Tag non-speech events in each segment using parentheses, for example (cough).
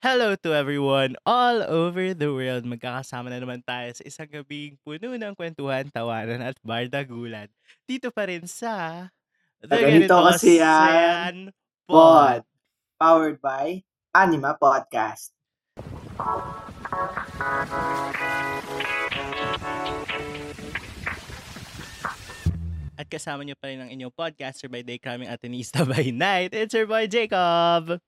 Hello to everyone all over the world. Magkakasama na naman tayo sa isang gabing puno ng kwentuhan, tawanan at bardagulan. Dito pa rin sa The Ganito kasi yan, Pod, powered by Anima Podcast. At kasama niyo pa rin ang inyong podcaster by day, kaming Atenista by night. It's your boy Jacob.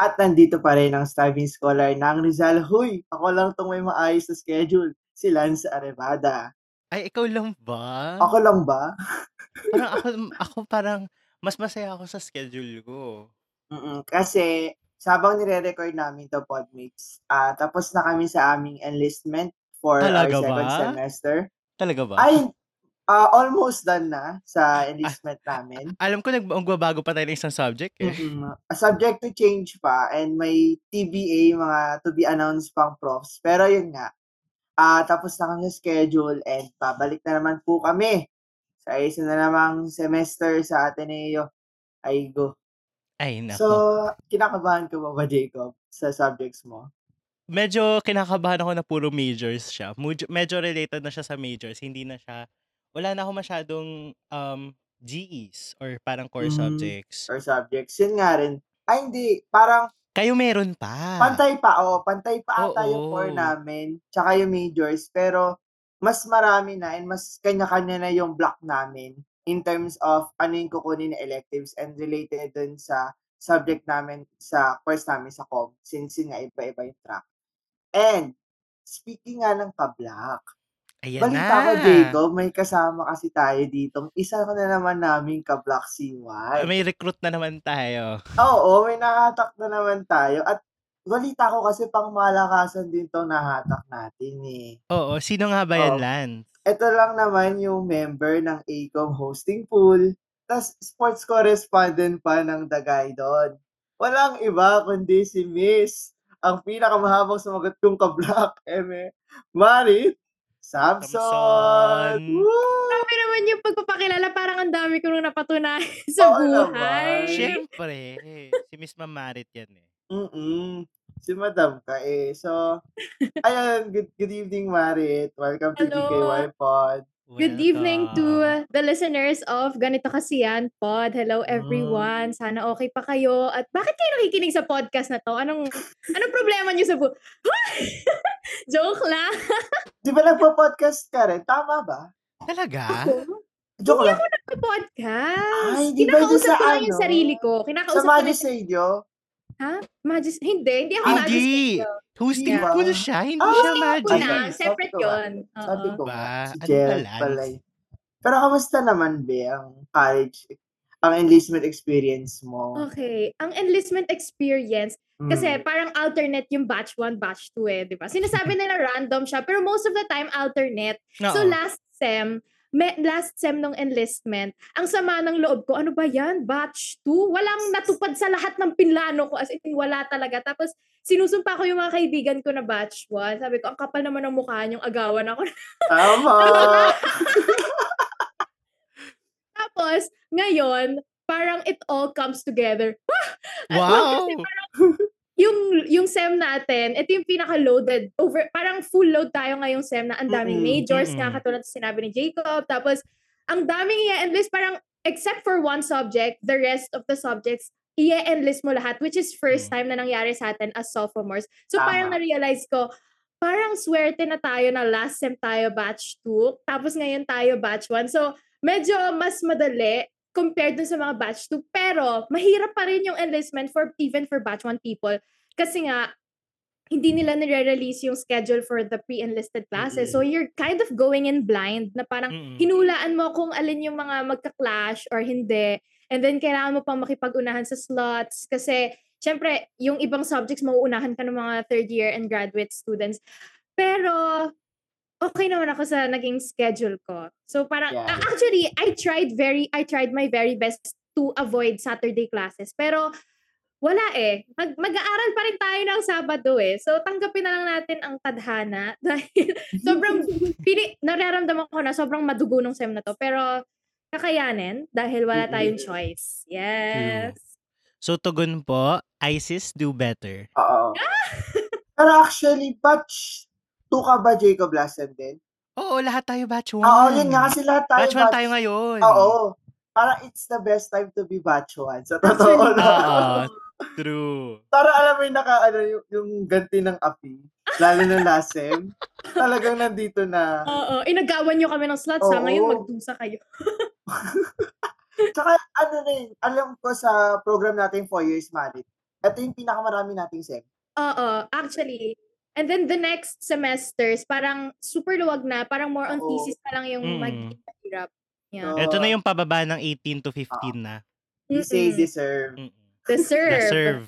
At nandito pa rin ang starving scholar ng Rizal. Huy, ako lang tong may maayos na schedule. Si Lance Arevada. Ay, ikaw lang ba? Ako lang ba? (laughs) Parang ako, ako parang mas masaya ako sa schedule ko. Mm-mm, kasi sabang nire-record namin to Podmates, ah tapos na kami sa aming enlistment for Talaga our second ba? semester. Talaga ba? Ay, ah, almost done na sa enlistment namin. Alam ko nag magbabago pa tayo ng isang subject eh. Mm, subject to change pa and may TBA, mga to be announced pang profs. Pero yun nga, ah tapos na kami schedule and pabalik na naman po kami sa isa na namang semester sa Ateneo. Ay go. Ay, nako. So, kinakabahan ka ba ba, Jacob, sa subjects mo? medyo kinakabahan ako na puro majors siya. Medyo related na siya sa majors. Hindi na siya, wala na ako masyadong um, GEs or parang core Mm, subjects. or subjects. Yun nga rin. Ay, hindi. Parang Kayo meron pa. pantay pa. Oh, pantay pa ata yung core Oo. namin. Tsaka yung majors. Pero, mas marami na and mas kanya-kanya na yung block namin in terms of ano yung kukunin na electives and related dun sa subject namin sa course namin sa COM since yun nga iba-iba yung track. And, speaking nga ng ka-block, Ayan balita ko, na. Jacob, may kasama kasi tayo dito. Isa ko na naman namin si White. May recruit na naman tayo. Oo, may nahatak na naman tayo. At balita ko kasi pang malakasan din tong nahatak natin eh. Oo, sino nga ba yan, Oh, Lance? ito lang naman yung member ng ACOM hosting pool. Tapos sports correspondent pa ng The Guidon. Walang iba kundi si Miss. Ang pinakamahabang sumagot kong ka-block, eme. Marit Samson! Samson. Woo! Grabe naman yung pagpapakilala, parang ang dami ko nung napatunayan (laughs) sa Oo buhay. naman. Siyempre. Si Miss Mamarit yan eh. Mm. Si Madam ka eh. So, (laughs) ayun, good, good evening, Marit. Welcome to Hello. DKY Pod. Good evening to the listeners of Ganito Kasi Yan Pod. Hello Mm. everyone. Sana okay pa kayo. At bakit kayo nakikinig sa podcast na to? Anong anong problema niyo sa bu... (laughs) Joke lang. Di ba nagpo-podcast ka rin? Tama ba? Talaga? Ako? Joke Hindi lang. ako nagpa-podcast. Ay, di ba yun Kinakausap sa ko lang yung ano? sarili ko. Sa Kinakausap ko lang... Magis Radio? Ha? Magis... Hindi. Hindi ako Ah, Magis Hindi. Hosting Di ba? pool siya, hindi Ah, siya Hosting magic. na. Separate sabi ko yun. Sabi Oo. ko Ba? Si Ano Lance? pala yun. Pero kamusta naman, Be, ang college, ang enlistment experience mo? Okay. Ang enlistment experience, kasi Mm. parang alternate yung batch 1, batch 2 eh, di ba? Sinasabi nila random siya, pero most of the time alternate. So Oo. last sem, me, last sem nung enlistment, ang sama ng loob ko, ano ba yan? Batch 2? Walang natupad sa lahat ng pinlano ko. As in, wala talaga. Tapos, sinusumpa ko yung mga kaibigan ko na batch 1. Sabi ko, ang kapal naman ng mukha yung agawan ako. (laughs) Tama! (laughs) Tapos, ngayon, parang it all comes together. (laughs) Wow! kasi parang yung yung SEM natin, ito yung pinaka-loaded over parang full load tayo ngayong SEM na ang daming Mm-mm, majors nga mm-mm. katulad sa sinabi ni Jacob. Tapos ang daming i-enlist parang except for one subject, the rest of the subjects i-enlist mo lahat which is first Mm. time na nangyari sa atin as sophomores. So parang Tama. na-realize ko parang swerte na tayo na last sem tayo batch 2, tapos ngayon tayo batch 1. So medyo mas madali compared dun sa mga batch 2. Pero, mahirap pa rin yung enlistment for even for batch 1 people. Kasi nga, hindi nila nire-release yung schedule for the pre-enlisted classes. So, Mm-mm. you're kind of going in blind na parang Mm-mm. hinulaan mo kung alin yung mga magka-clash or hindi. And then, kailangan mo pang makipag-unahan sa slots. Kasi, syempre, yung ibang subjects, mauunahan ka ng mga third year and graduate students. Pero, okay naman ako sa naging schedule ko. So parang Yeah. a- actually I tried very I tried my very best to avoid Saturday classes. Pero wala eh. Mag, mag-aaral pa rin tayo ng Sabado eh. So tanggapin na lang natin ang tadhana (laughs) dahil sobrang (laughs) pili, nararamdaman ko na sobrang madugo ng sem na to. Pero kakayanin dahil wala tayong choice. Yes. So, tugon po, ISIS do better. Oo. (laughs) Pero actually, batch 2 ka ba, Jacob, last sem din? Oo, lahat tayo batch 1. Oo, yun nga, kasi lahat tayo Batch 1 tayo ngayon. Oo. Parang it's the best time to be batch 1. Sa totoo Actually, lang. Oo, (laughs) true. Parang alam mo yung naka, ano, yung, yung ganti ng api, lalo na last sem, talagang nandito na. Oo, inagawan nyo kami ng slots ha. Oo. Ngayon magdusa kayo. (laughs) Tsaka ano rin, alam ko sa program natin 4 years married, ito yung pinakamarami nating sem. Oo, actually. And then the next semesters, parang super luwag na. Parang more on Oo. thesis na lang yung Mm. magiging mahirap. Yeah. Oo. Ito na yung pababa ng 18 to 15 na. We say Mm-mm. deserve. Mm-mm. Deserve. Deserve.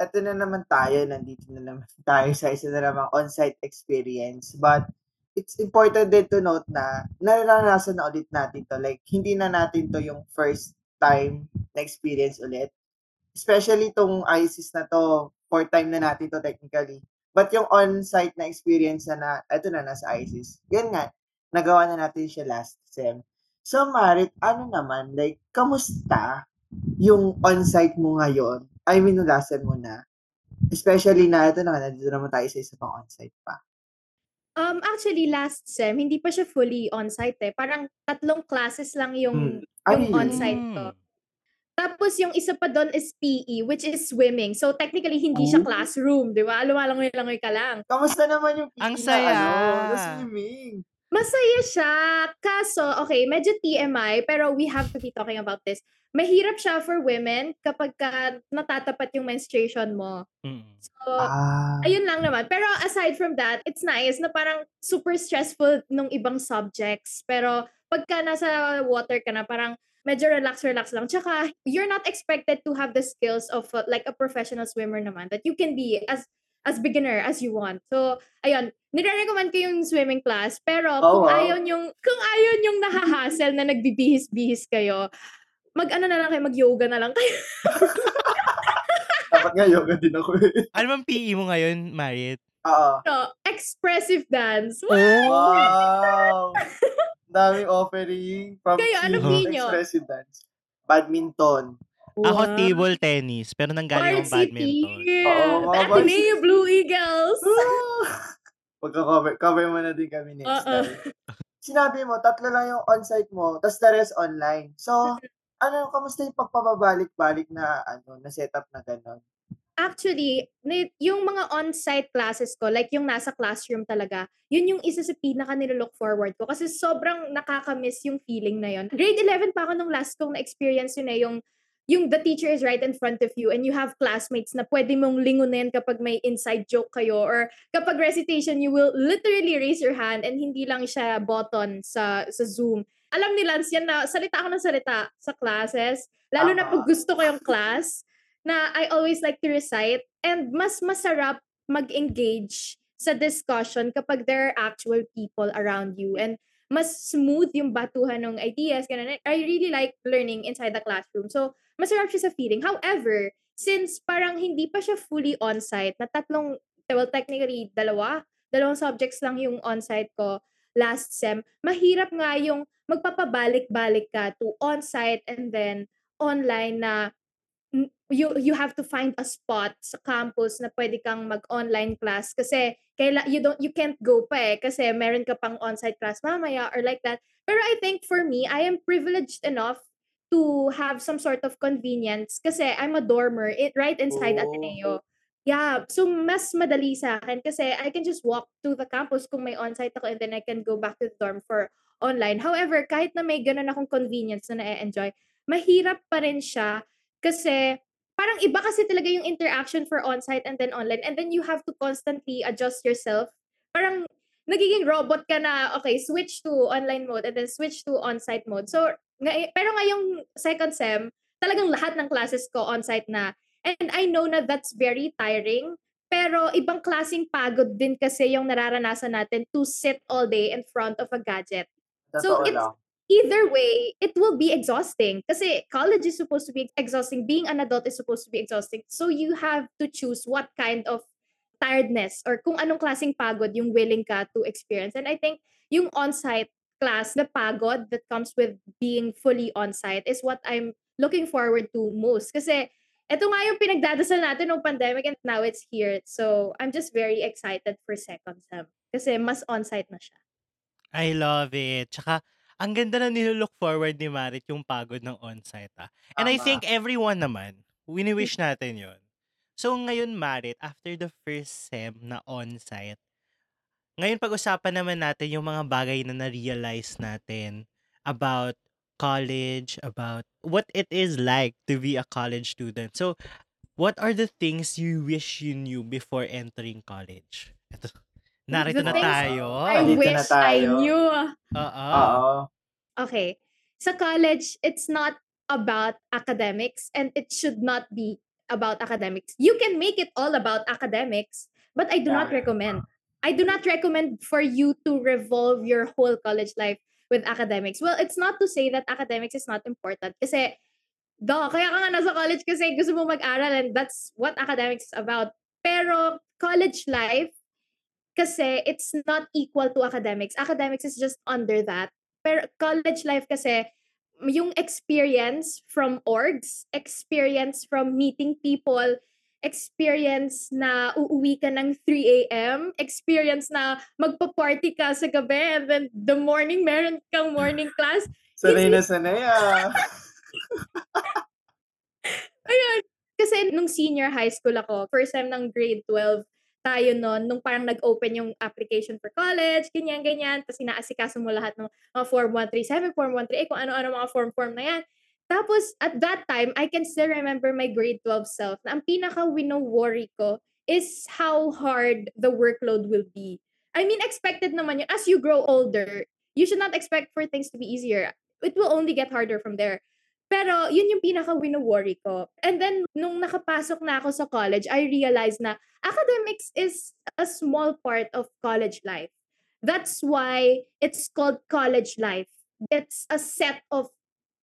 Ito na naman tayo, nandito na naman (laughs) tayo sa isa na namang on-site experience. But it's important din to note na naranasan na ulit natin to. Like, hindi na natin to yung first time na experience ulit. Especially tong ISIS na to, fourth time na natin to technically. But yung on-site na experience na, na ito na, nasa ISIS. Yun nga, nagawa na natin siya last sem. So, Marit, ano naman, like, kamusta yung on-site mo ngayon? I mean, nung last sem mo na. Especially na, ito na, nandito naman tayo sa isa pang on-site pa. Um, actually, last sem, hindi pa siya fully on-site eh. Parang tatlong classes lang yung, Hmm. Yung yun? on-site ko. Tapos yung isa pa doon is PE, which is swimming. So technically, hindi siya Oh. classroom, di ba? Lumalangoy-langoy ka lang. Kamusta naman yung Ang PE saya. na, ano, na swimming? Masaya siya. Kaso, okay, medyo TMI, pero we have to be talking about this. Mahirap siya for women kapag ka natatapat yung menstruation mo. Mm-mm. So, Ah. ayun lang naman. Pero aside from that, it's nice na parang super stressful nung ibang subjects. Pero pagka nasa water ka na, parang medyo relax-relax lang. Tsaka, you're not expected to have the skills of uh, like a professional swimmer naman that you can be as as beginner as you want. So, ayun, nire-recommend ko yung swimming class. Pero Oh, kung wow. ayaw yung kung ayaw yung nahahassle na nagbibihis-bihis kayo, mag-ano na lang kayo, mag-yoga na lang kayo. (laughs) Dapat nga yoga din ako eh. Ano bang PE mo ngayon, Marit? Oo. No, expressive dance. Wow! Daming offering from Kayo, ano? Expressive Dance. Badminton. Ako Wow. table tennis, pero nanggaling Varsity. badminton. Oo, mga Ateneo Blue Eagles. (laughs) Pagka-cover, cover mo na din kami next Oo. time. Sinabi mo, tatlo lang yung on-site mo, tas the rest online. So, ano, kamusta yung pagpapabalik-balik na, ano, na setup na gano'n? Actually, yung mga on-site classes ko, like yung nasa classroom talaga, yun yung isa sa pinaka nilolook forward ko. Kasi sobrang nakakamiss yung feeling na yun. Grade 11 pa ako nung last kong na-experience yun eh, yung yung the teacher is right in front of you and you have classmates na pwede mong lingunin kapag may inside joke kayo or kapag recitation, you will literally raise your hand and hindi lang siya button sa sa Zoom. Alam ni Lance yan na salita ako ng salita sa classes, lalo na pag Tama. gusto ko yung class, na I always like to recite and mas masarap mag-engage sa discussion kapag there are actual people around you and mas smooth yung batuhan ng ideas. Ganun. I really like learning inside the classroom. So, masarap siya sa feeling. However, since parang hindi pa siya fully on-site, na tatlong, well, technically, dalawa, dalawang subjects lang yung on-site ko last sem, mahirap nga yung magpapabalik-balik ka to on-site and then online na you you have to find a spot sa campus na pwede kang mag-online class kasi kaila, you don't you can't go pa eh kasi meron ka pang on-site class mamaya or like that. Pero I think for me, I am privileged enough to have some sort of convenience kasi I'm a dormer it, right inside Oh. Ateneo. Yeah, so mas madali sa akin kasi I can just walk to the campus kung may on-site ako and then I can go back to the dorm for online. However, kahit na may ganun akong convenience na na-enjoy, mahirap pa rin siya kasi parang iba kasi talaga yung interaction for on-site and then online and then you have to constantly adjust yourself. Parang nagiging robot ka na, okay, switch to online mode and then switch to on-site mode. So, nga- pero ngayong second sem, talagang lahat ng classes ko on-site na. And I know na that's very tiring, pero ibang klaseng pagod din kasi yung nararanasan natin to sit all day in front of a gadget. So, Totoo it's- lang. Either way, it will be exhausting. Kasi college is supposed to be exhausting. Being an adult is supposed to be exhausting. So you have to choose what kind of tiredness or kung anong klaseng pagod yung willing ka to experience. And I think yung on-site class, the pagod that comes with being fully on-site is what I'm looking forward to most. Kasi Ito nga yung pinagdadasal natin nung pandemic and now it's here. So, I'm just very excited for second sem. Kasi mas on-site na siya. I love it. Tsaka, ang ganda na nilook forward ni Marit yung pagod ng on-site ah. And I Tama. think everyone naman, wini-wish natin yon. So ngayon Marit, after the first sem na on-site, ngayon pag-usapan naman natin yung mga bagay na na-realize natin about college, about what it is like to be a college student. So, what are the things you wish you knew before entering college? Ito. Narito The na tayo. I na wish I tayo. knew. Oo. Oo. Okay. Sa college, it's not about academics and it should not be about academics. You can make it all about academics, but I do not Yeah. recommend. I do not recommend for you to revolve your whole college life with academics. Well, it's not to say that academics is not important kasi do, kaya ka nga nasa college kasi gusto mo mag-aral and that's what academics is about. Pero college life kasi it's not equal to academics. Academics is just under that. Pero college life kasi yung experience from orgs, experience from meeting people, experience na uuwi ka ng 3 a.m., experience na magpa-party ka sa gabi and then the morning meron kang morning (laughs) class. Sanay na sanay ah. (laughs) Ayun. Kasi nung senior high school ako, first time ng grade 12, tayo noon, nung parang nag-open yung application for college, ganyan-ganyan, tapos inaasikaso mo lahat ng mga Form 137, Form 138, kung ano-ano mga form-form na yan. Tapos, at that time, I can still remember my grade 12 self na ang pinaka-wino-worry ko is how hard the workload will be. I mean, expected naman yun. As you grow older, you should not expect for things to be easier. It will only get harder from there. Pero yun yung pinaka wino-worry ko. And then, nung nakapasok na ako sa college, I realized na academics is a small part of college life. That's why it's called college life. It's a set of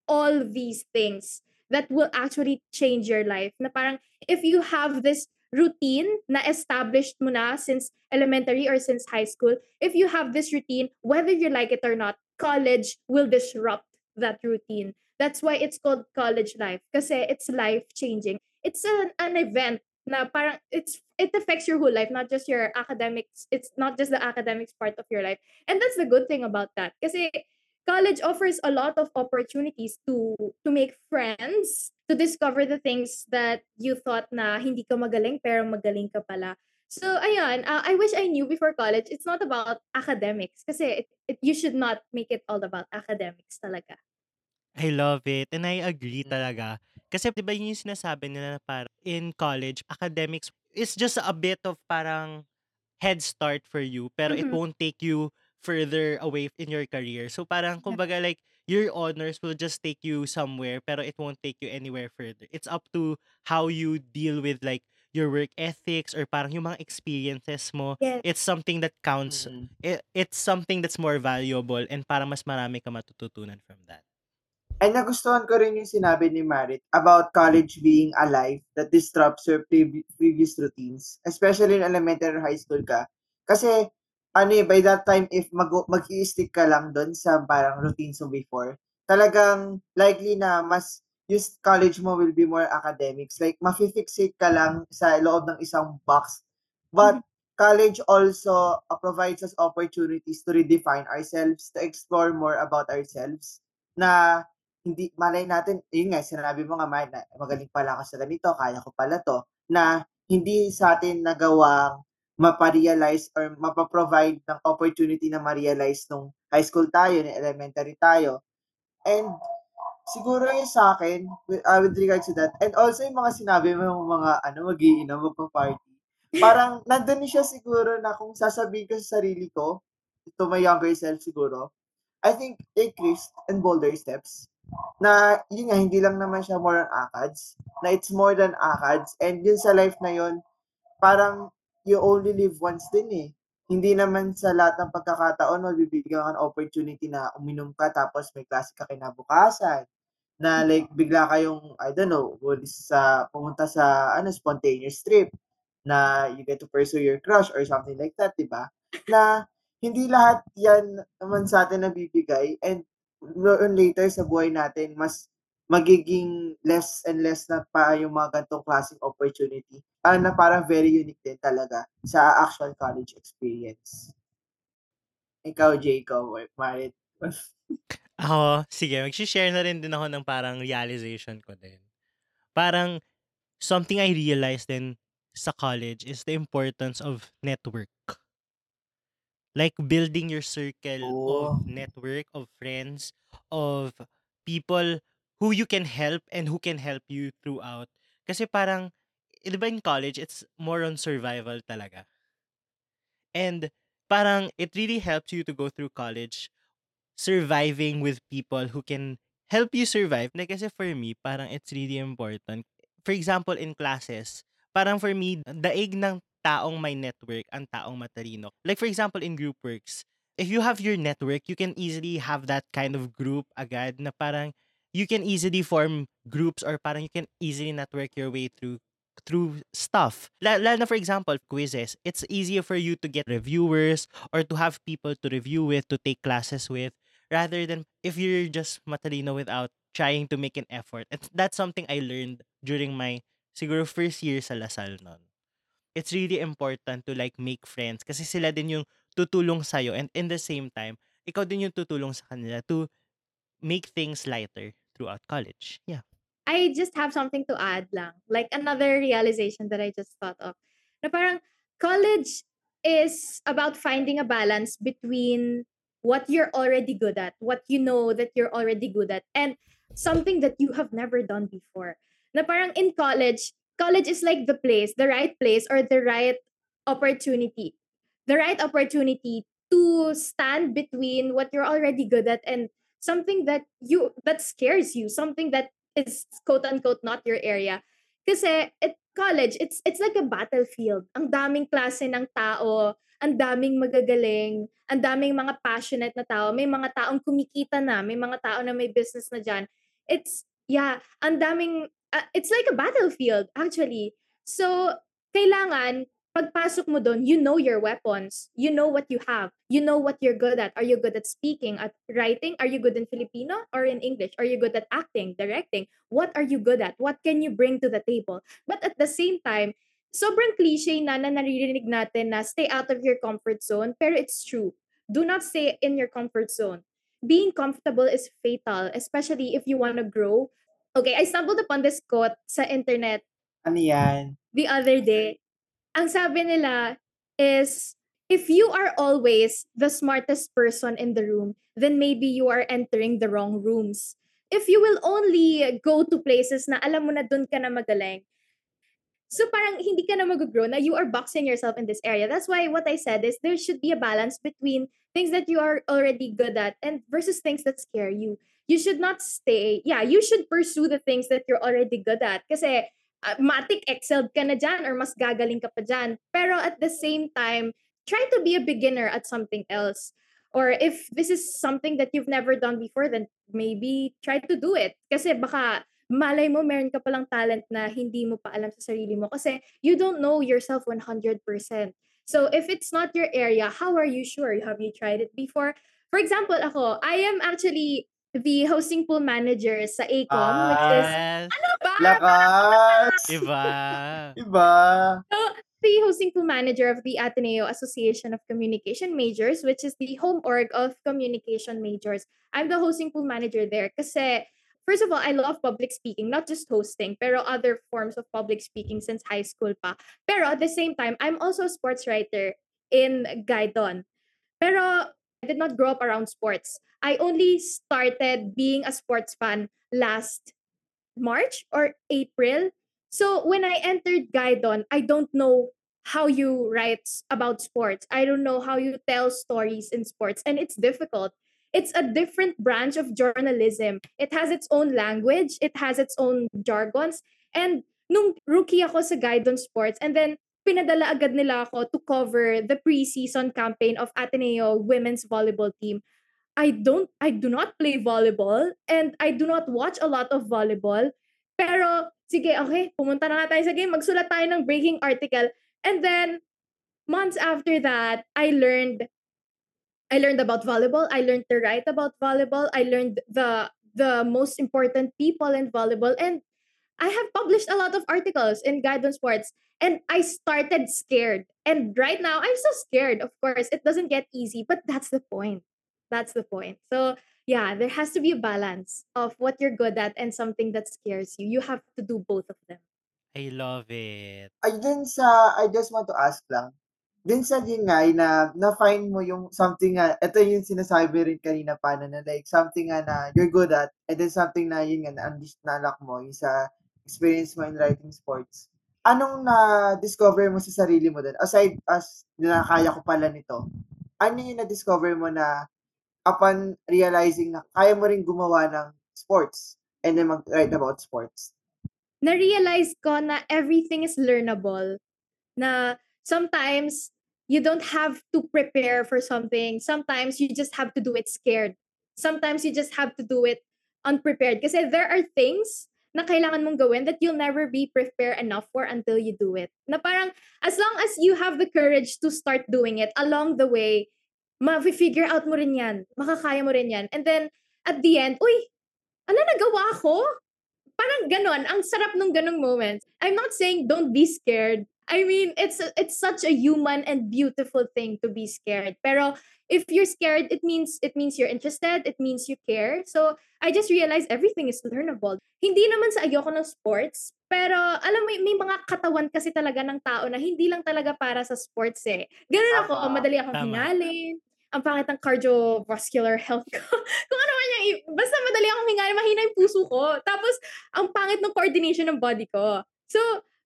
all these things that will actually change your life. Na parang, if you have this routine na established mo na since elementary or since high school, if you have this routine, whether you like it or not, college will disrupt that routine. That's why it's called college life. Kasi it's life-changing. It's an, an event na parang it's it affects your whole life, not just your academics. It's not just the academics part of your life. And that's the good thing about that. Kasi college offers a lot of opportunities to to make friends, to discover the things that you thought na hindi ka magaling pero magaling ka pala. So ayun, uh, I wish I knew before college. It's not about academics kasi it, it, you should not make it all about academics talaga. I love it. And I agree talaga. Kasi 'di ba yun yung sinasabi nila na parang in college, academics is just a bit of parang head start for you pero it Mhm. won't take you further away in your career. So parang kumbaga like your honors will just take you somewhere pero it won't take you anywhere further. It's up to how you deal with like your work ethics or parang yung mga experiences mo. Yes. It's something that counts. Mhm. It, it's something that's more valuable and para mas marami ka matututunan from that. And nagustuhan ko rin yung sinabi ni Marit about college being a life that disrupts your previ- previous routines, especially in elementary or high school ka. Kasi, ano eh, by that time, if mag mag stick ka lang doon sa parang routines mo before, talagang likely na mas yung college mo will be more academics. Like, mafi-fixate ka lang sa loob ng isang box. But, college also uh, provides us opportunities to redefine ourselves, to explore more about ourselves, na hindi malay natin, yun nga, sinabi mo nga, Mar, na magaling pala ako sa ganito, kaya ko pala to, na hindi sa atin nagawang maparealize or mapaprovide ng opportunity na ma-realize nung high school tayo, nung elementary tayo. And siguro yung sa akin, with, uh, with regards to that, and also yung mga sinabi mo, yung mga ano, mag-iinom, magpa-party, parang nandun siya siguro na kung sasabihin ko sa sarili ko, to my younger self siguro, I think take risks and bolder steps na yun nga, hindi lang naman siya more on ACADS, na it's more than ACADS, and yun sa life na yun, parang you only live once din eh. Hindi naman sa lahat ng pagkakataon, mabibigyan ng opportunity na uminom ka tapos may klase ka kinabukasan. Na like, bigla kayong, I don't know, sa, pumunta sa ano, spontaneous trip na you get to pursue your crush or something like that, di ba? Na hindi lahat yan naman sa atin nabibigay and noon later sa buhay natin, mas magiging less and less na pa yung mga ganitong klaseng opportunity, ah, na parang very unique din talaga sa actual college experience. Ikaw, Jacob or Marit? (laughs) Ako, sige, magsi-share na rin din ako ng parang realization ko din. Parang something I realized din sa college is the importance of network. Like building your circle Oh. of network, of friends, of people who you can help and who can help you throughout. Kasi parang, eh, di ba in college, it's more on survival talaga. And parang it really helps you to go through college surviving with people who can help you survive. Like, kasi for me, parang it's really important. For example, in classes, parang for me, daig ng taong may network ang taong matalino. Like for example, in group works, if you have your network, you can easily have that kind of group agad na parang you can easily form groups or parang you can easily network your way through through stuff. La- Lalo na for example, quizzes. It's easier for you to get reviewers or to have people to review with, to take classes with, rather than if you're just matalino without trying to make an effort. And that's something I learned during my siguro first year sa Lasal nun. It's really important to like make friends kasi sila din yung tutulong sa'yo and in the same time, ikaw din yung tutulong sa kanila to make things lighter throughout college. Yeah. I just have something to add lang. Like another realization that I just thought of. Na parang college is about finding a balance between what you're already good at, what you know that you're already good at, and something that you have never done before. Na parang in college, college is like the place, the right place or the right opportunity. The right opportunity to stand between what you're already good at and something that you that scares you, something that is quote unquote not your area. Kasi at college, it's it's like a battlefield. Ang daming klase ng tao, ang daming magagaling, ang daming mga passionate na tao, may mga taong kumikita na, may mga tao na may business na diyan. It's yeah, ang daming uh, it's like a battlefield actually. So kailangan pagpasok mo doon, you know your weapons. You know what you have. You know what you're good at. Are you good at speaking, at writing? Are you good in Filipino or in English? Are you good at acting, directing? What are you good at? What can you bring to the table? But at the same time, sobrang cliche na na naririnig natin na stay out of your comfort zone, pero it's true. Do not stay in your comfort zone. Being comfortable is fatal, especially if you want to grow. Okay, I stumbled upon this quote sa internet Ano yan? the other day. Ang sabi nila is, if you are always the smartest person in the room, then maybe you are entering the wrong rooms. If you will only go to places na alam mo na doon ka na magaling, so parang hindi ka na mag-grow na you are boxing yourself in this area. That's why what I said is there should be a balance between things that you are already good at and versus things that scare you. You should not stay, yeah, you should pursue the things that you're already good at. Kasi uh, matik excelled ka na dyan or mas gagaling ka pa dyan. Pero at the same time, try to be a beginner at something else. Or if this is something that you've never done before, then maybe try to do it. Kasi baka malay mo meron ka palang talent na hindi mo pa alam sa sarili mo kasi you don't know yourself 100%. So if it's not your area, how are you sure? Have you tried it before? For example, ako, I am actually the hosting pool manager sa ACOM, which is, Yes. ano ba? Lakas! Iba. (laughs) Iba! So, the hosting pool manager of the Ateneo Association of Communication Majors, which is the home org of communication majors. I'm the hosting pool manager there kasi, first of all, I love public speaking, not just hosting, pero other forms of public speaking since high school pa. Pero at the same time, I'm also a sports writer in Gaidon. Pero I did not grow up around sports. I only started being a sports fan last March or April. So when I entered Gaidon, I don't know how you write about sports. I don't know how you tell stories in sports, and it's difficult. It's a different branch of journalism. It has its own language, it has its own jargons. And nung rookie ako sa Gaidon Sports, and then pinadala agad nila ako to cover the preseason campaign of Ateneo women's volleyball team. I don't I do not play volleyball and I do not watch a lot of volleyball. Pero sige, okay, pumunta na nga tayo sa game, magsulat tayo ng breaking article. And then months after that, I learned I learned about volleyball. I learned to write about volleyball. I learned the the most important people in volleyball and I have published a lot of articles in Guide Sports and I started scared. And right now I'm so scared. Of course, it doesn't get easy, but that's the point. That's the point. So, yeah, there has to be a balance of what you're good at and something that scares you. You have to do both of them. I love it. Ay, dun sa, I just want to ask lang, dun sa Dingay na na-find mo yung something nga, ito yung sinasabi rin kanina pa na, na like something nga na you're good at, and then something na yun nga na unleash na lock mo, yung sa experience mo in writing sports. Anong na-discover mo sa sarili mo dun? Aside as na kaya ko pala nito, ano yung na-discover mo na upon realizing na kaya mo rin gumawa ng sports and then mag-write about sports? Na-realize ko na everything is learnable. Na sometimes you don't have to prepare for something. Sometimes you just have to do it scared. Sometimes you just have to do it unprepared. Kasi there are things na kailangan mong gawin that you'll never be prepared enough for until you do it. Na parang, as long as you have the courage to start doing it, along the way, ma-figure out mo rin yan. Makakaya mo rin yan. And then, at the end, uy, ano nagawa ko? Parang ganon. Ang sarap nung ganong moments. I'm not saying don't be scared. I mean, it's it's such a human and beautiful thing to be scared. Pero if you're scared, it means it means you're interested, it means you care. So, I just realized everything is learnable. Hindi naman sa ayoko ng sports, pero alam mo, may mga katawan kasi talaga ng tao na hindi lang talaga para sa sports eh. Ganun ako, Tama. madali akong Tama. hingalin. Ang pangit ng cardiovascular health ko. (laughs) Kung ano man yung, basta madali akong hingalin, mahina yung puso ko. Tapos, ang pangit ng coordination ng body ko. So,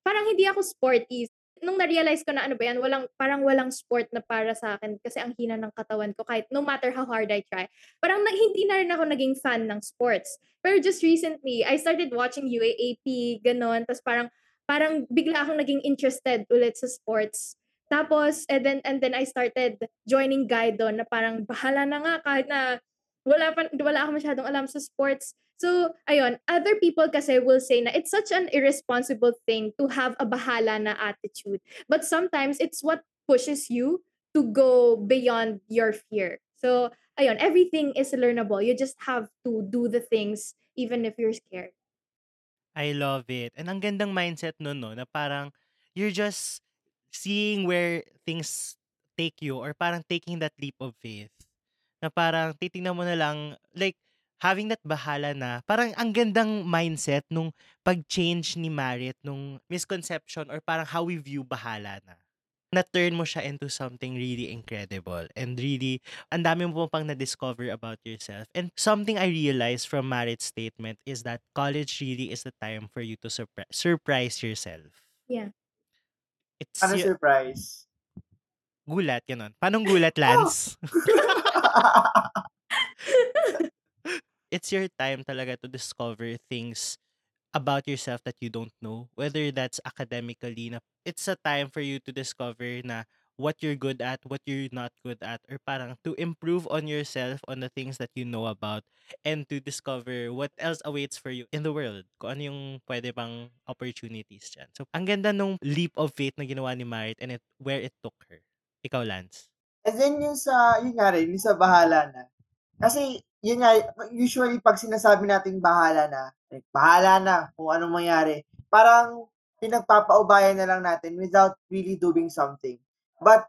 parang hindi ako sporty. Nung na-realize ko na ano ba yan, walang, parang walang sport na para sa akin kasi ang hina ng katawan ko kahit no matter how hard I try. Parang na, hindi na rin ako naging fan ng sports. Pero just recently, I started watching UAAP, ganon. Tapos parang, parang bigla akong naging interested ulit sa sports. Tapos, and then, and then I started joining Guido na parang bahala na nga kahit na wala, pa, wala ako masyadong alam sa sports. So, ayun, other people kasi will say na it's such an irresponsible thing to have a bahala na attitude. But sometimes it's what pushes you to go beyond your fear. So, ayun, everything is learnable. You just have to do the things even if you're scared. I love it. And ang gandang mindset nun, no, na parang you're just seeing where things take you or parang taking that leap of faith. Na parang titingnan mo na lang, like, having that bahala na, parang ang gandang mindset nung pag-change ni Marit nung misconception or parang how we view bahala na. Na-turn mo siya into something really incredible and really, ang dami mo pang na-discover about yourself. And something I realized from Marit's statement is that college really is the time for you to surpri- surprise yourself. Yeah. It's Ano y- surprise? gulat, ganun. Paano gulat, (laughs) Lance? (laughs) (laughs) it's your time talaga to discover things about yourself that you don't know. Whether that's academically, na it's a time for you to discover na what you're good at, what you're not good at, or parang to improve on yourself on the things that you know about and to discover what else awaits for you in the world. Kung ano yung pwede pang opportunities dyan. So, ang ganda nung leap of faith na ginawa ni Marit and it, where it took her. Ikaw, Lance. And then yung sa, yun nga rin, yung sa bahala na. Kasi, yun nga, usually pag sinasabi nating bahala na, like, bahala na kung anong mangyari, parang pinagpapaubayan na lang natin without really doing something. But,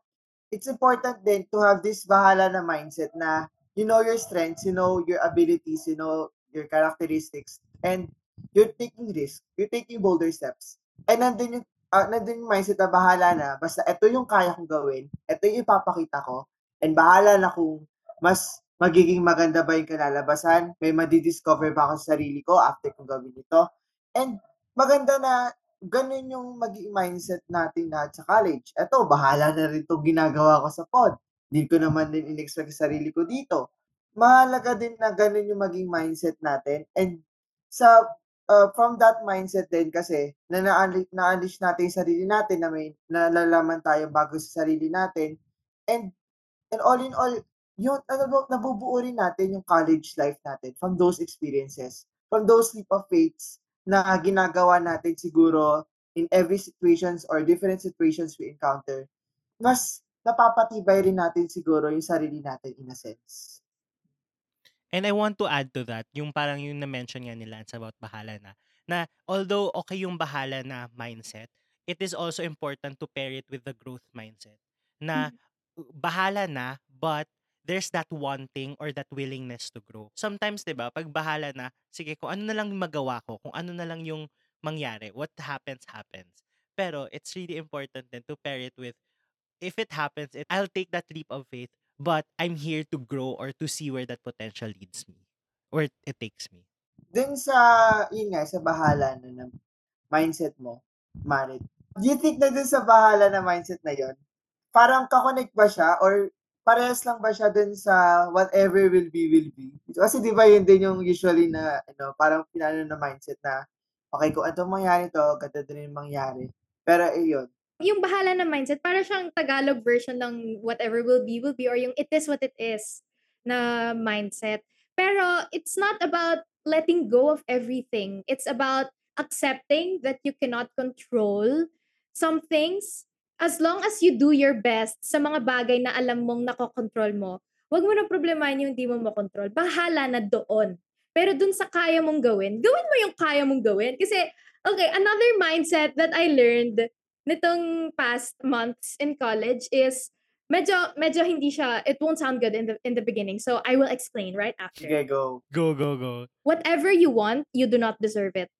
it's important then to have this bahala na mindset na you know your strengths, you know your abilities, you know your characteristics, and you're taking risk, you're taking bolder steps. And nandun yung, ah, nandun yung mindset na bahala na, basta ito yung kaya kong gawin, ito yung ipapakita ko, and bahala na kung mas magiging maganda ba yung kalalabasan, may madidiscover ba ako sa sarili ko after kong gawin ito. And maganda na ganun yung magiging mindset natin lahat sa college. Eto, bahala na rin itong ginagawa ko sa pod. Hindi ko naman din in-expect sa sarili ko dito. Mahalaga din na ganun yung maging mindset natin. And sa uh, from that mindset din kasi na na-unleash natin yung sarili natin na may nalalaman tayo bago sa sarili natin. And and all in all, yun, ano, nabubuo rin natin yung college life natin from those experiences, from those leap of faiths na ginagawa natin siguro in every situations or different situations we encounter, mas napapatibay rin natin siguro yung sarili natin in a sense. And I want to add to that, yung parang yung na-mention nga ni Lance about bahala na, na although okay yung bahala na mindset, it is also important to pair it with the growth mindset. Na bahala na, but there's that wanting or that willingness to grow. Sometimes, 'di ba, pag bahala na, sige kung ano na lang magawa ko, kung ano na lang yung mangyari, what happens happens. Pero it's really important then to pair it with if it happens, it, I'll take that leap of faith, but I'm here to grow or to see where that potential leads me or it takes me. Dun sa, yun nga, sa bahala na ng mindset mo, Marit, do you think na dun sa bahala na mindset na yon parang kakonect ba siya or parehas lang ba siya dun sa whatever will be, will be? Kasi di ba yun din yung usually na, ano, parang pinano na mindset na, okay, kung ano mangyari to, ganito din yung mangyari. Pero ayun, yung bahala na mindset, para siyang Tagalog version ng whatever will be, will be, or yung it is what it is na mindset. Pero it's not about letting go of everything. It's about accepting that you cannot control some things as long as you do your best sa mga bagay na alam mong nakokontrol mo, wag mo na problemahin yung hindi mo makontrol. Bahala na doon. Pero dun sa kaya mong gawin, gawin mo yung kaya mong gawin. Kasi, okay, another mindset that I learned nitong past months in college is medyo medyo hindi siya it won't sound good in the in the beginning so I will explain right after sige, go. Go, go, go. whatever you want you do not deserve it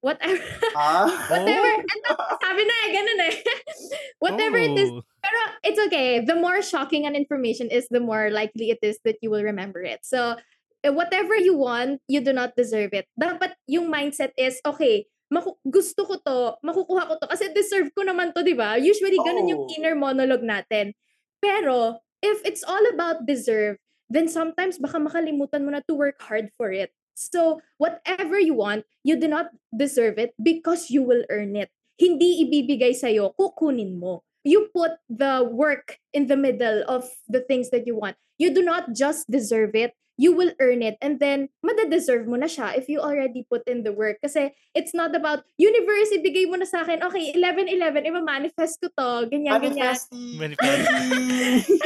whatever Ah? (laughs) whatever (laughs) ito, sabi na eh ganun eh (laughs) whatever it is Oh. pero it's okay the more shocking an information is the more likely it is that you will remember it so eh, whatever you want you do not deserve it dapat yung mindset is okay maku- gusto ko to, makukuha ko to kasi deserve ko naman to, 'di ba? Usually ganun yung Oo. inner monologue natin. Pero if it's all about deserve, then sometimes baka makalimutan mo na to work hard for it. So, whatever you want, you do not deserve it because you will earn it. Hindi ibibigay sa'yo, kukunin mo. You put the work in the middle of the things that you want. You do not just deserve it, you will earn it and then madadeserve mo na siya if you already put in the work. Kasi it's not about, universe, ibigay mo na sa akin, okay, 11-11, ima-manifest ko to, ganyan, ganyan. Manifesting. (laughs) Manifesting.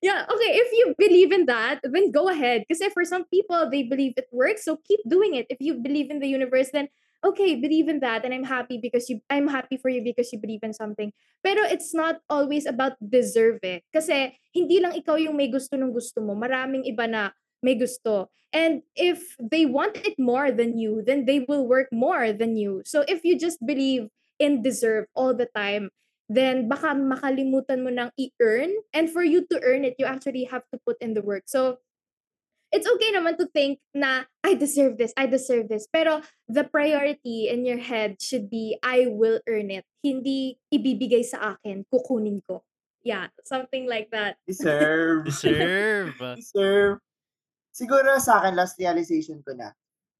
yeah, okay, if you believe in that, then go ahead. Kasi for some people, they believe it works, so keep doing it. If you believe in the universe, then okay, believe in that and I'm happy because you I'm happy for you because you believe in something. Pero it's not always about deserve eh. Kasi hindi lang ikaw yung may gusto ng gusto mo. Maraming iba na may gusto. And if they want it more than you, then they will work more than you. So if you just believe in deserve all the time, then baka makalimutan mo nang i-earn. And for you to earn it, you actually have to put in the work. So it's okay naman to think na I deserve this, I deserve this. Pero the priority in your head should be I will earn it. Hindi ibibigay sa akin, kukunin ko. Yeah, something like that. Deserve. Deserve. (laughs) Deserve. Siguro sa akin, last realization ko na,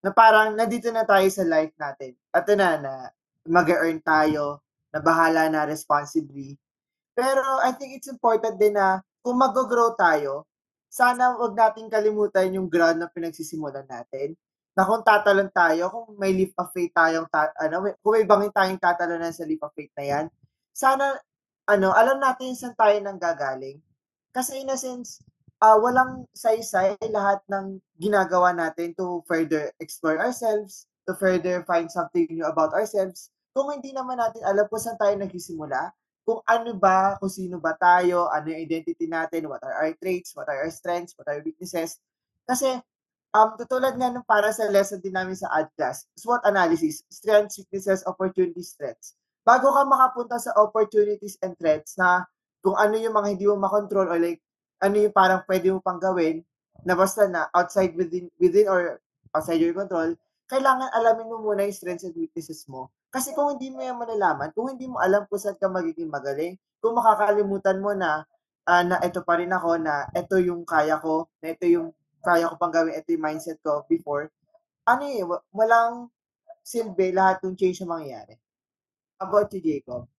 na parang nandito na tayo sa life natin. At na, na mag-earn tayo, na bahala na responsibly. Pero I think it's important din na kung mag-grow tayo, sana wag nating kalimutan yung ground na pinagsisimulan natin. Na kung tatalon tayo, kung may leap of faith tayong, ta- ano, may- kung may bangin tayong tatalonan sa leap of faith na yan, sana, ano, alam natin saan tayo nang gagaling. Kasi in a sense, ah walang saysay lahat ng ginagawa natin to further explore ourselves, to further find something new about ourselves. Kung hindi naman natin alam kung saan tayo nagsisimula, kung ano ba, kung sino ba tayo, ano yung identity natin, what are our traits, what are our strengths, what are our weaknesses. Kasi, um, tutulad nga nung para sa lesson din namin sa ad class, SWOT analysis, strengths, weaknesses, opportunities, threats. Bago ka makapunta sa opportunities and threats na kung ano yung mga hindi mo makontrol or like ano yung parang pwede mo pang gawin na basta na outside within within or outside your control, kailangan alamin mo muna yung strengths and weaknesses mo. Kasi kung hindi mo yan malalaman, kung hindi mo alam kung saan ka magiging magaling, kung makakalimutan mo na ah, na ito pa rin ako, na ito yung kaya ko, na ito yung kaya ko pang gawin, ito yung mindset ko before, ano eh, wa- walang silbi lahat ng change na mangyayari. About you, Jacob?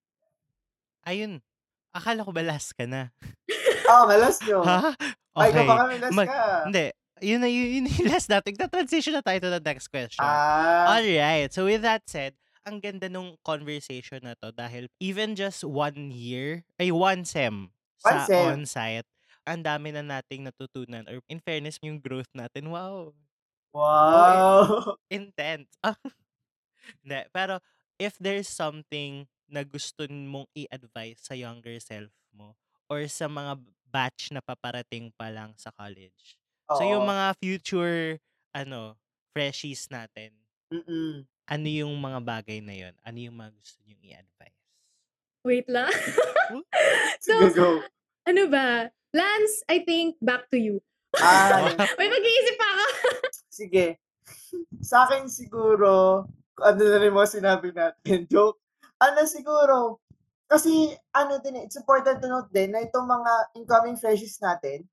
Ayun. Akala ko ba last ka na? (laughs) Oh, malas nyo. Ha? Ay, Okay. baka may last Mag- ka. Hindi. Yun na yun, yun yung last natin. Na-transition na tayo to the next question. Ah, Alright. So with that said, ang ganda nung conversation na to dahil even just one year, ay one sem One sa sem. on-site, ang dami na nating natutunan or in fairness yung growth natin, wow. Oh, Wow! (laughs) intense. Ah, (laughs) Hindi, pero if there's something na gusto mong i-advise sa younger self mo or sa mga batch na paparating pa lang sa college. So yung Oo. mga future ano, freshies natin, Mm. ano yung mga bagay na yun? Ano yung mga gusto niyong i-advise? Wait lang. (laughs) So, Sige, go. ano ba? Lance, I think back to you. Ay, (laughs) (laughs) May mag-iisip pa ako. sige. Sa akin siguro, ano na rin mga sinabi natin, joke. Ano siguro, kasi ano din, eh, it's important to note din na itong mga incoming freshies natin,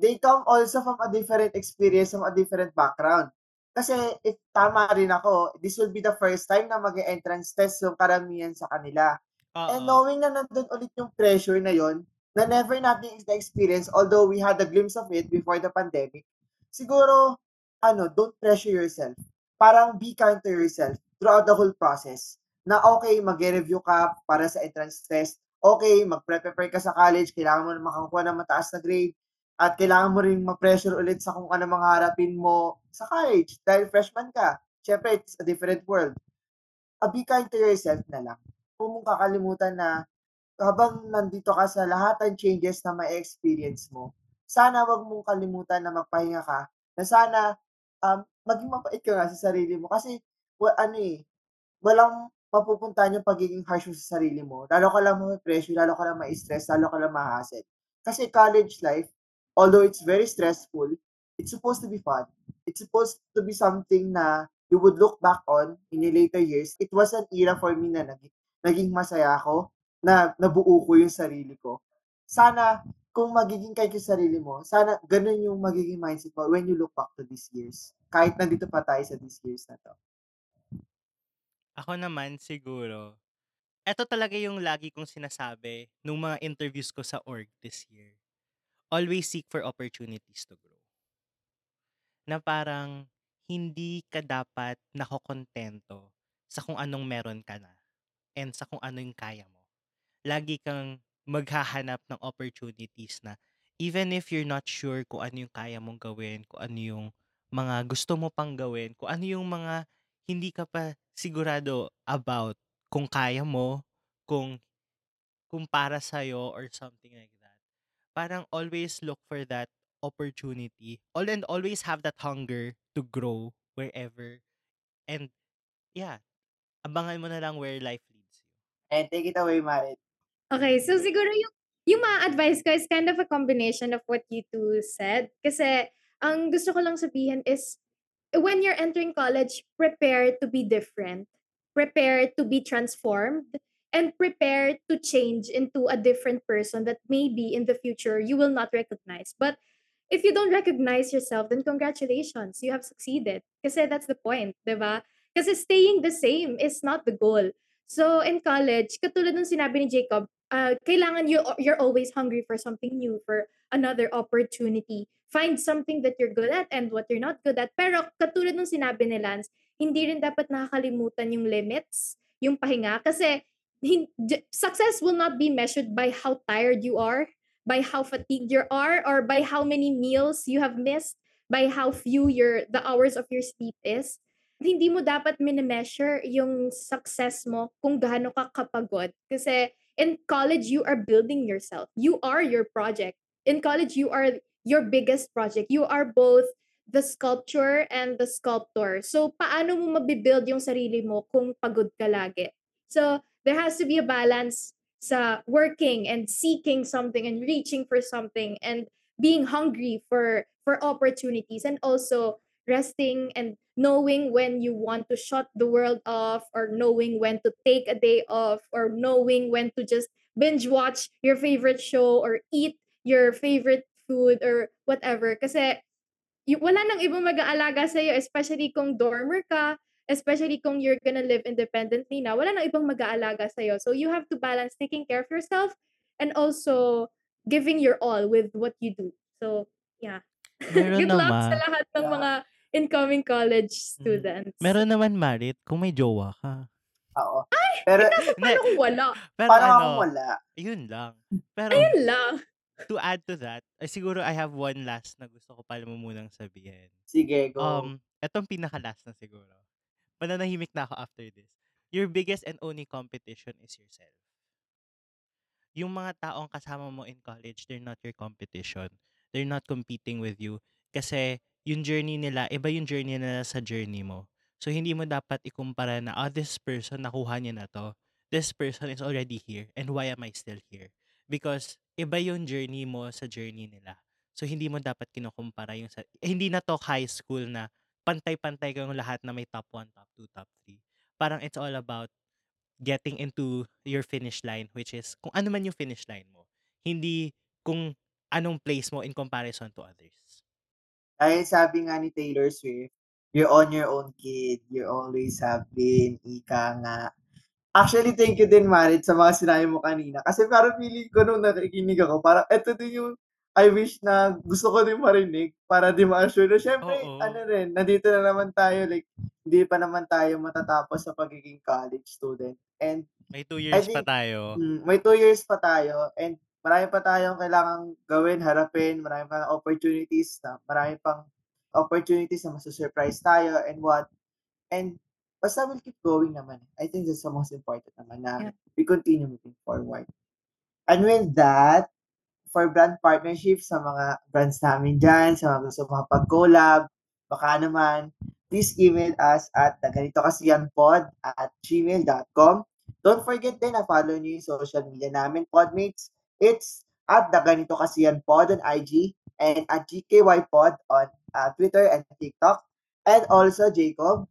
they come also from a different experience, from a different background. Kasi if tama rin ako, this will be the first time na mag-entrance test yung karamihan sa kanila. And Oo. knowing na nandun ulit yung pressure na yon na never natin na-experience, although we had a glimpse of it before the pandemic, siguro, ano, don't pressure yourself. Parang be kind to yourself throughout the whole process. Na okay, mag-review ka para sa entrance test. Okay, mag-prepare ka sa college, kailangan mo na makakuha ng mataas na grade. At kailangan mo rin ma-pressure ulit sa kung ano mga harapin mo sa college dahil freshman ka. Siyempre, it's a different world. Uh, be kind to yourself na lang. Huwag mong kakalimutan na habang nandito ka sa lahat ng changes na may experience mo, sana wag mong kalimutan na magpahinga ka, na sana um, maging mabait ka nga sa sarili mo. Kasi, wa, ano eh, walang mapupuntahan yung pagiging harsh mo sa sarili mo. Lalo ka lang ma-pressure, lalo ka lang ma-stress, lalo ka lang ma-hassle. Kasi college life, although it's very stressful, it's supposed to be fun. It's supposed to be something na you would look back on in the later years. It was an era for me na naging, naging masaya ako, na nabuo ko yung sarili ko. Sana, kung magiging kayo sa sarili mo, sana ganun yung magiging mindset mo when you look back to these years. Kahit nandito pa tayo sa these years na to. Ako naman siguro, eto talaga yung lagi kong sinasabi nung mga interviews ko sa org this year. Always seek for opportunities to grow. Na parang hindi ka dapat nakokontento sa kung anong meron ka na and sa kung ano yung kaya mo. Lagi kang maghahanap ng opportunities na even if you're not sure kung ano yung kaya mong gawin, kung ano yung mga gusto mo pang gawin, kung ano yung mga hindi ka pa sigurado about kung kaya mo, kung kung para sa'yo or something like that. Parang always look for that opportunity. All and always have that hunger to grow wherever. And yeah, abangan mo na lang where life leads you. And take it away, Marit. Okay, so siguro yung yung mga advice ko is kind of a combination of what you two said. Kasi ang gusto ko lang sabihin is when you're entering college, prepare to be different. Prepare to be transformed and prepare to change into a different person that maybe in the future you will not recognize. But if you don't recognize yourself, then congratulations, you have succeeded. Kasi that's the point, di ba? Kasi staying the same is not the goal. So in college, katulad ng sinabi ni Jacob, uh, kailangan you you're always hungry for something new, for another opportunity. Find something that you're good at and what you're not good at. Pero katulad ng sinabi ni Lance, hindi rin dapat nakakalimutan yung limits, yung pahinga. Kasi success will not be measured by how tired you are, by how fatigued you are, or by how many meals you have missed, by how few your the hours of your sleep is hindi mo dapat minimeasure yung success mo kung gaano ka kapagod. Kasi in college, you are building yourself. You are your project. In college, you are your biggest project. You are both the sculpture and the sculptor. So, paano mo mabibuild yung sarili mo kung pagod ka lagi? So, there has to be a balance sa working and seeking something and reaching for something and being hungry for for opportunities and also resting and knowing when you want to shut the world off or knowing when to take a day off or knowing when to just binge watch your favorite show or eat your favorite food or whatever. Kasi y- wala nang ibang mag-aalaga sa iyo especially kung dormer ka especially kung you're gonna live independently na wala nang ibang mag-aalaga sa iyo so you have to balance taking care of yourself and also giving your all with what you do. So yeah. (laughs) Meron good luck sa lahat ng Yeah. mga incoming college Mm. students. Meron naman, Marit, kung may jowa ka. Oo. Pero, Paano kung wala? pero parang ano, akong wala. yun lang. Pero, Ayun lang. to add to that, ay siguro I have one last na gusto ko pala mo munang sabihin. Sige, go. Um, etong pinaka-last na siguro. Mananahimik na ako after this. Your biggest and only competition is yourself. Yung mga taong kasama mo in college, they're not your competition. They're not competing with you. Kasi yung journey nila, iba yung journey nila sa journey mo. So, hindi mo dapat ikumpara na, oh, this person, nakuha niya na to. This person is already here. And why am I still here? Because, iba yung journey mo sa journey nila. So, hindi mo dapat kinukumpara yung sa... Eh, hindi na to high school na pantay-pantay kayong lahat na may top 1, top 2, top 3. Parang it's all about getting into your finish line, which is kung ano man yung finish line mo. Hindi kung anong place mo in comparison to others. Dahil sabi nga ni Taylor Swift, you're on your own kid. You always have been. Ika nga. Actually, thank you din, Marit, sa mga sinabi mo kanina. Kasi parang feeling ko nung nakikinig ako, parang eto din yung I wish na gusto ko din marinig para di ma-assure na syempre, Oo. ano rin, nandito na naman tayo, like, hindi pa naman tayo matatapos sa pagiging college student. And May two years pa think- tayo. Mm, may two years pa tayo and marami pa tayong kailangang gawin, harapin, marami pa opportunities na, marami pang opportunities na masusurprise tayo and what. And basta we'll keep going naman. I think that's the most important naman na Yeah. we continue moving forward. And with that, for brand partnership sa mga brands namin dyan, sa mga gusto makapag-collab, baka naman, please email us at ganitokasiyanpod at gmail.com. Don't forget din na follow niyo yung social media namin, Podmates. It's at the Ganito Kasi Yan Pod on IG and at GKY Pod on uh, Twitter and TikTok. And also, Jacob,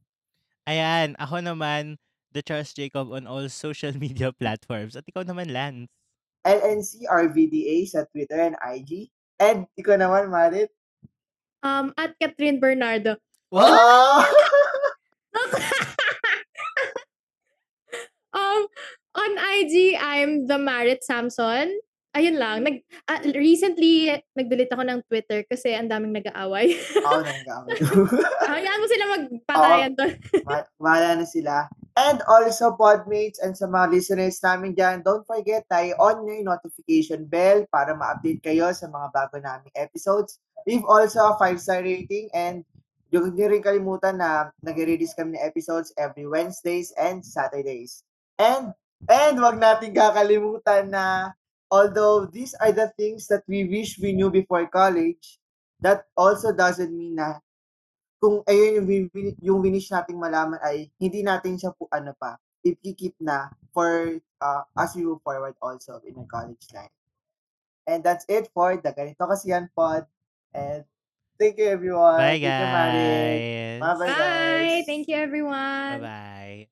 Ayan, ako naman, the Charles Jacob on all (laughs) social media platforms. At ikaw naman, Lance. LNC RVDA sa Twitter and IG. And ikaw naman, Marit. Um, at Catherine Bernardo. Oh! (laughs) um, on IG, I'm the Marit Samson. Ayun lang. Nag, ah, recently, nag-delete ako ng Twitter kasi ang daming nag-aaway. (laughs) Oo, nanggagamit. Hayaan mo sila magpatayan doon. (laughs) Ma- Wala na sila. And also, Podmates and sa mga listeners namin dyan, don't forget i-on nyo yung notification bell para ma-update kayo sa mga bago naming episodes. Leave also a 5-star rating and huwag nyo rin kalimutan na nag-release kami ng episodes every Wednesdays and Saturdays. And, and wag natin kakalimutan na although these are the things that we wish we knew before college, that also doesn't mean na kung ayun yung, yung winish nating malaman ay hindi natin siya po ano pa, i-keep na for uh, as we move forward also in our college life. And that's it for the Ganito Kasi Yan Pod. And thank you everyone. Bye, Thank you, guys. Bye-bye, Bye! guys. Thank you, everyone. Bye-bye.